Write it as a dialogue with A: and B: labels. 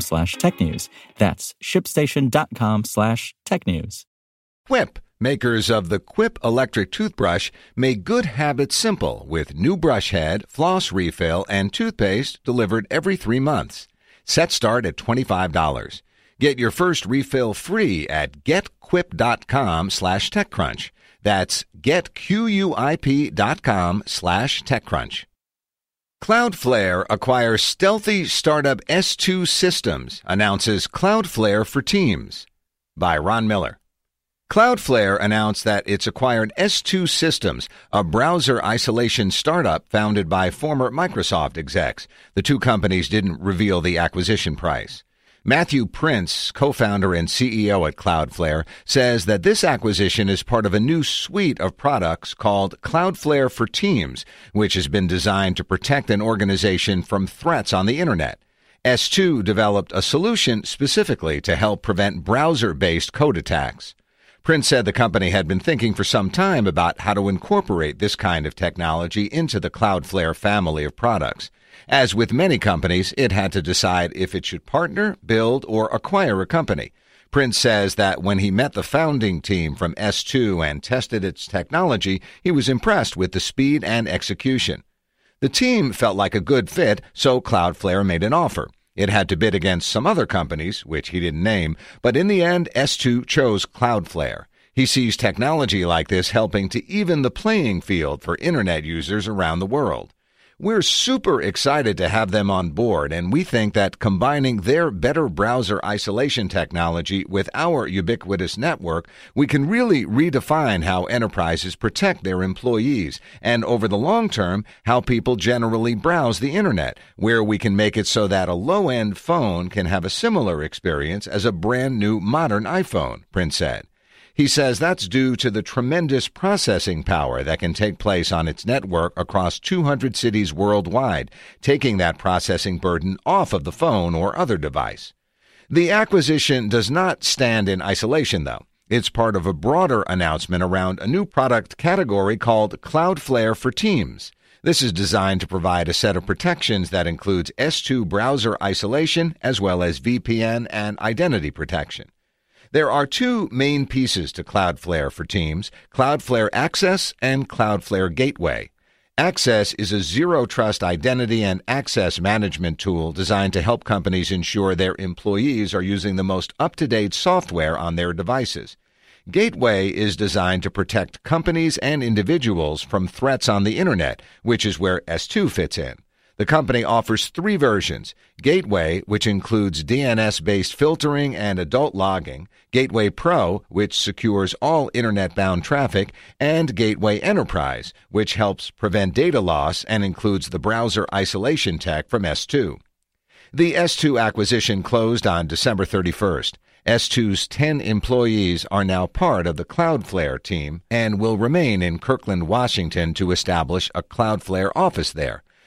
A: slash technews. That's shipstation.com slash technews.
B: Quip, makers of the Quip electric toothbrush, make good habits simple with new brush head, floss refill, and toothpaste delivered every three months. Set start at $25. Get your first refill free at getquip.com slash techcrunch. That's getquip.com slash techcrunch. Cloudflare acquires stealthy startup S2 Systems, announces Cloudflare for Teams. By Ron Miller. Cloudflare announced that it's acquired S2 Systems, a browser isolation startup founded by former Microsoft execs. The two companies didn't reveal the acquisition price. Matthew Prince, co-founder and CEO at Cloudflare, says that this acquisition is part of a new suite of products called Cloudflare for Teams, which has been designed to protect an organization from threats on the internet. S2 developed a solution specifically to help prevent browser-based code attacks. Prince said the company had been thinking for some time about how to incorporate this kind of technology into the Cloudflare family of products. As with many companies, it had to decide if it should partner, build, or acquire a company. Prince says that when he met the founding team from S2 and tested its technology, he was impressed with the speed and execution. The team felt like a good fit, so Cloudflare made an offer. It had to bid against some other companies, which he didn't name, but in the end, S2 chose Cloudflare. He sees technology like this helping to even the playing field for internet users around the world. We're super excited to have them on board, and we think that combining their better browser isolation technology with our ubiquitous network, we can really redefine how enterprises protect their employees, and over the long term, how people generally browse the internet, where we can make it so that a low end phone can have a similar experience as a brand new modern iPhone, Prince said. He says that's due to the tremendous processing power that can take place on its network across 200 cities worldwide, taking that processing burden off of the phone or other device. The acquisition does not stand in isolation, though. It's part of a broader announcement around a new product category called Cloudflare for Teams. This is designed to provide a set of protections that includes S2 browser isolation as well as VPN and identity protection. There are two main pieces to Cloudflare for Teams Cloudflare Access and Cloudflare Gateway. Access is a zero trust identity and access management tool designed to help companies ensure their employees are using the most up to date software on their devices. Gateway is designed to protect companies and individuals from threats on the Internet, which is where S2 fits in. The company offers three versions Gateway, which includes DNS based filtering and audit logging, Gateway Pro, which secures all internet bound traffic, and Gateway Enterprise, which helps prevent data loss and includes the browser isolation tech from S2. The S2 acquisition closed on December 31st. S2's 10 employees are now part of the Cloudflare team and will remain in Kirkland, Washington to establish a Cloudflare office there.